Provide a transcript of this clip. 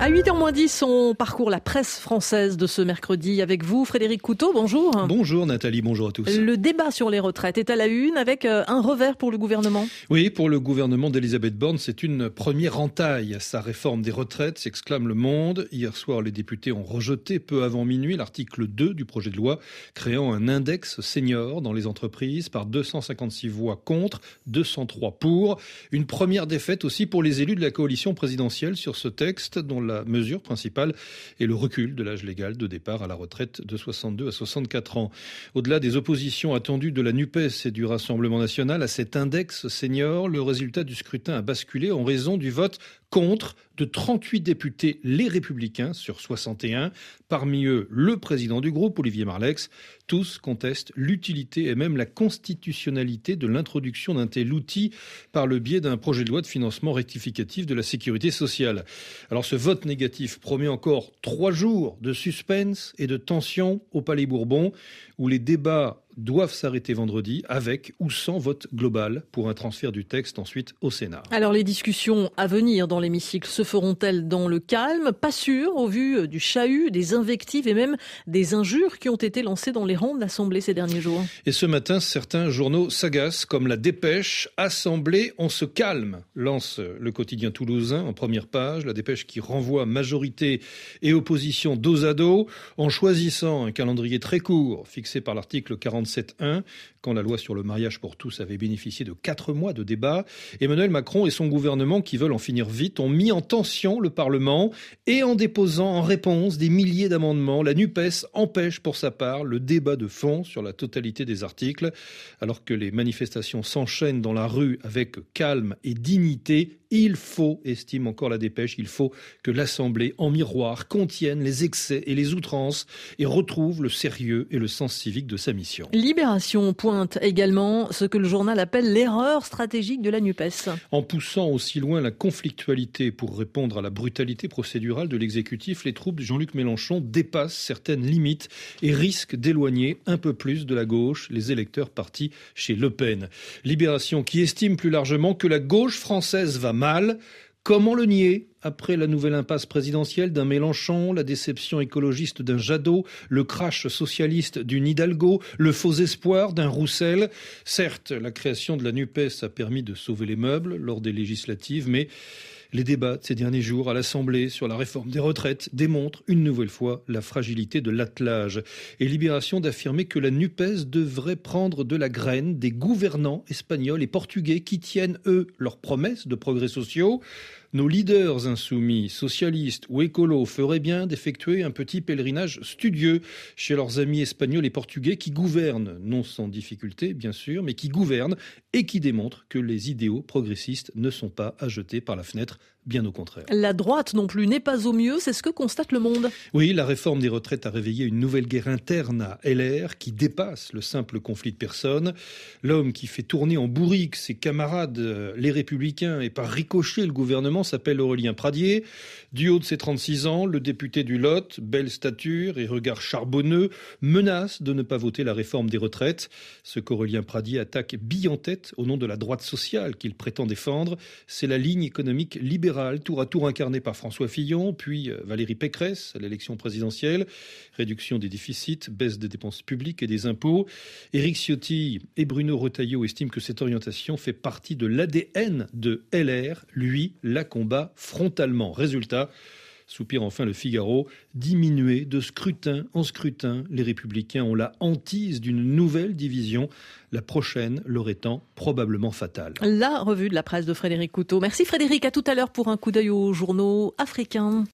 À 8h10, on parcourt la presse française de ce mercredi avec vous, Frédéric Couteau. Bonjour. Bonjour Nathalie, bonjour à tous. Le débat sur les retraites est à la une avec euh, un revers pour le gouvernement. Oui, pour le gouvernement d'Elisabeth Borne, c'est une première entaille. Sa réforme des retraites s'exclame le monde. Hier soir, les députés ont rejeté peu avant minuit l'article 2 du projet de loi créant un index senior dans les entreprises par 256 voix contre, 203 pour. Une première défaite aussi pour les élus de la coalition présidentielle sur ce texte dont la mesure principale est le recul de l'âge légal de départ à la retraite de 62 à 64 ans. Au-delà des oppositions attendues de la NUPES et du Rassemblement national à cet index senior, le résultat du scrutin a basculé en raison du vote contre de 38 députés les républicains sur 61, parmi eux le président du groupe, Olivier Marlex. Tous contestent l'utilité et même la constitutionnalité de l'introduction d'un tel outil par le biais d'un projet de loi de financement rectificatif de la sécurité sociale. Alors ce vote négatif promet encore trois jours de suspense et de tension au Palais Bourbon, où les débats doivent s'arrêter vendredi avec ou sans vote global pour un transfert du texte ensuite au Sénat. Alors les discussions à venir dans l'hémicycle se feront-elles dans le calme? Pas sûr au vu du chahut, des invectives et même des injures qui ont été lancées dans les rangs de l'Assemblée ces derniers jours? Et ce matin, certains journaux s'agacent comme la dépêche Assemblée, on se calme, lance le quotidien toulousain en première page, la dépêche qui renvoie majorité et opposition dos à dos en choisissant un calendrier très court fixé par l'article 40 7.1, quand la loi sur le mariage pour tous avait bénéficié de quatre mois de débat, Emmanuel Macron et son gouvernement, qui veulent en finir vite, ont mis en tension le Parlement et en déposant en réponse des milliers d'amendements, la NUPES empêche pour sa part le débat de fond sur la totalité des articles, alors que les manifestations s'enchaînent dans la rue avec calme et dignité. Il faut, estime encore la dépêche, il faut que l'Assemblée, en miroir, contienne les excès et les outrances et retrouve le sérieux et le sens civique de sa mission. Libération pointe également ce que le journal appelle l'erreur stratégique de la NUPES. En poussant aussi loin la conflictualité pour répondre à la brutalité procédurale de l'exécutif, les troupes de Jean-Luc Mélenchon dépassent certaines limites et risquent d'éloigner un peu plus de la gauche les électeurs partis chez Le Pen. Libération qui estime plus largement que la gauche française va mal Comment le nier? Après la nouvelle impasse présidentielle d'un Mélenchon, la déception écologiste d'un Jadot, le crash socialiste d'une Hidalgo, le faux espoir d'un Roussel Certes, la création de la NUPES a permis de sauver les meubles lors des législatives, mais les débats de ces derniers jours à l'Assemblée sur la réforme des retraites démontrent une nouvelle fois la fragilité de l'attelage et Libération d'affirmer que la NUPES devrait prendre de la graine des gouvernants espagnols et portugais qui tiennent, eux, leurs promesses de progrès sociaux. Nos leaders insoumis, socialistes ou écolos feraient bien d'effectuer un petit pèlerinage studieux chez leurs amis espagnols et portugais qui gouvernent, non sans difficulté bien sûr, mais qui gouvernent et qui démontrent que les idéaux progressistes ne sont pas à jeter par la fenêtre bien au contraire. La droite non plus n'est pas au mieux, c'est ce que constate le monde. Oui, la réforme des retraites a réveillé une nouvelle guerre interne à LR qui dépasse le simple conflit de personnes. L'homme qui fait tourner en bourrique ses camarades, euh, les républicains, et par ricochet le gouvernement s'appelle Aurélien Pradier. Du haut de ses 36 ans, le député du Lot, belle stature et regard charbonneux, menace de ne pas voter la réforme des retraites. Ce qu'Aurélien Pradier attaque bille en tête au nom de la droite sociale qu'il prétend défendre, c'est la ligne économique libérale tour à tour incarné par François Fillon, puis euh, Valérie Pécresse à l'élection présidentielle, réduction des déficits, baisse des dépenses publiques et des impôts. Éric Ciotti et Bruno Retailleau estiment que cette orientation fait partie de l'ADN de LR. Lui la combat frontalement. Résultat, soupire enfin le Figaro, diminué de scrutin en scrutin. Les républicains ont la hantise d'une nouvelle division, la prochaine leur étant probablement fatale. La revue de la presse de Frédéric Couteau. Merci Frédéric, à tout à l'heure pour un coup d'œil aux journaux africains.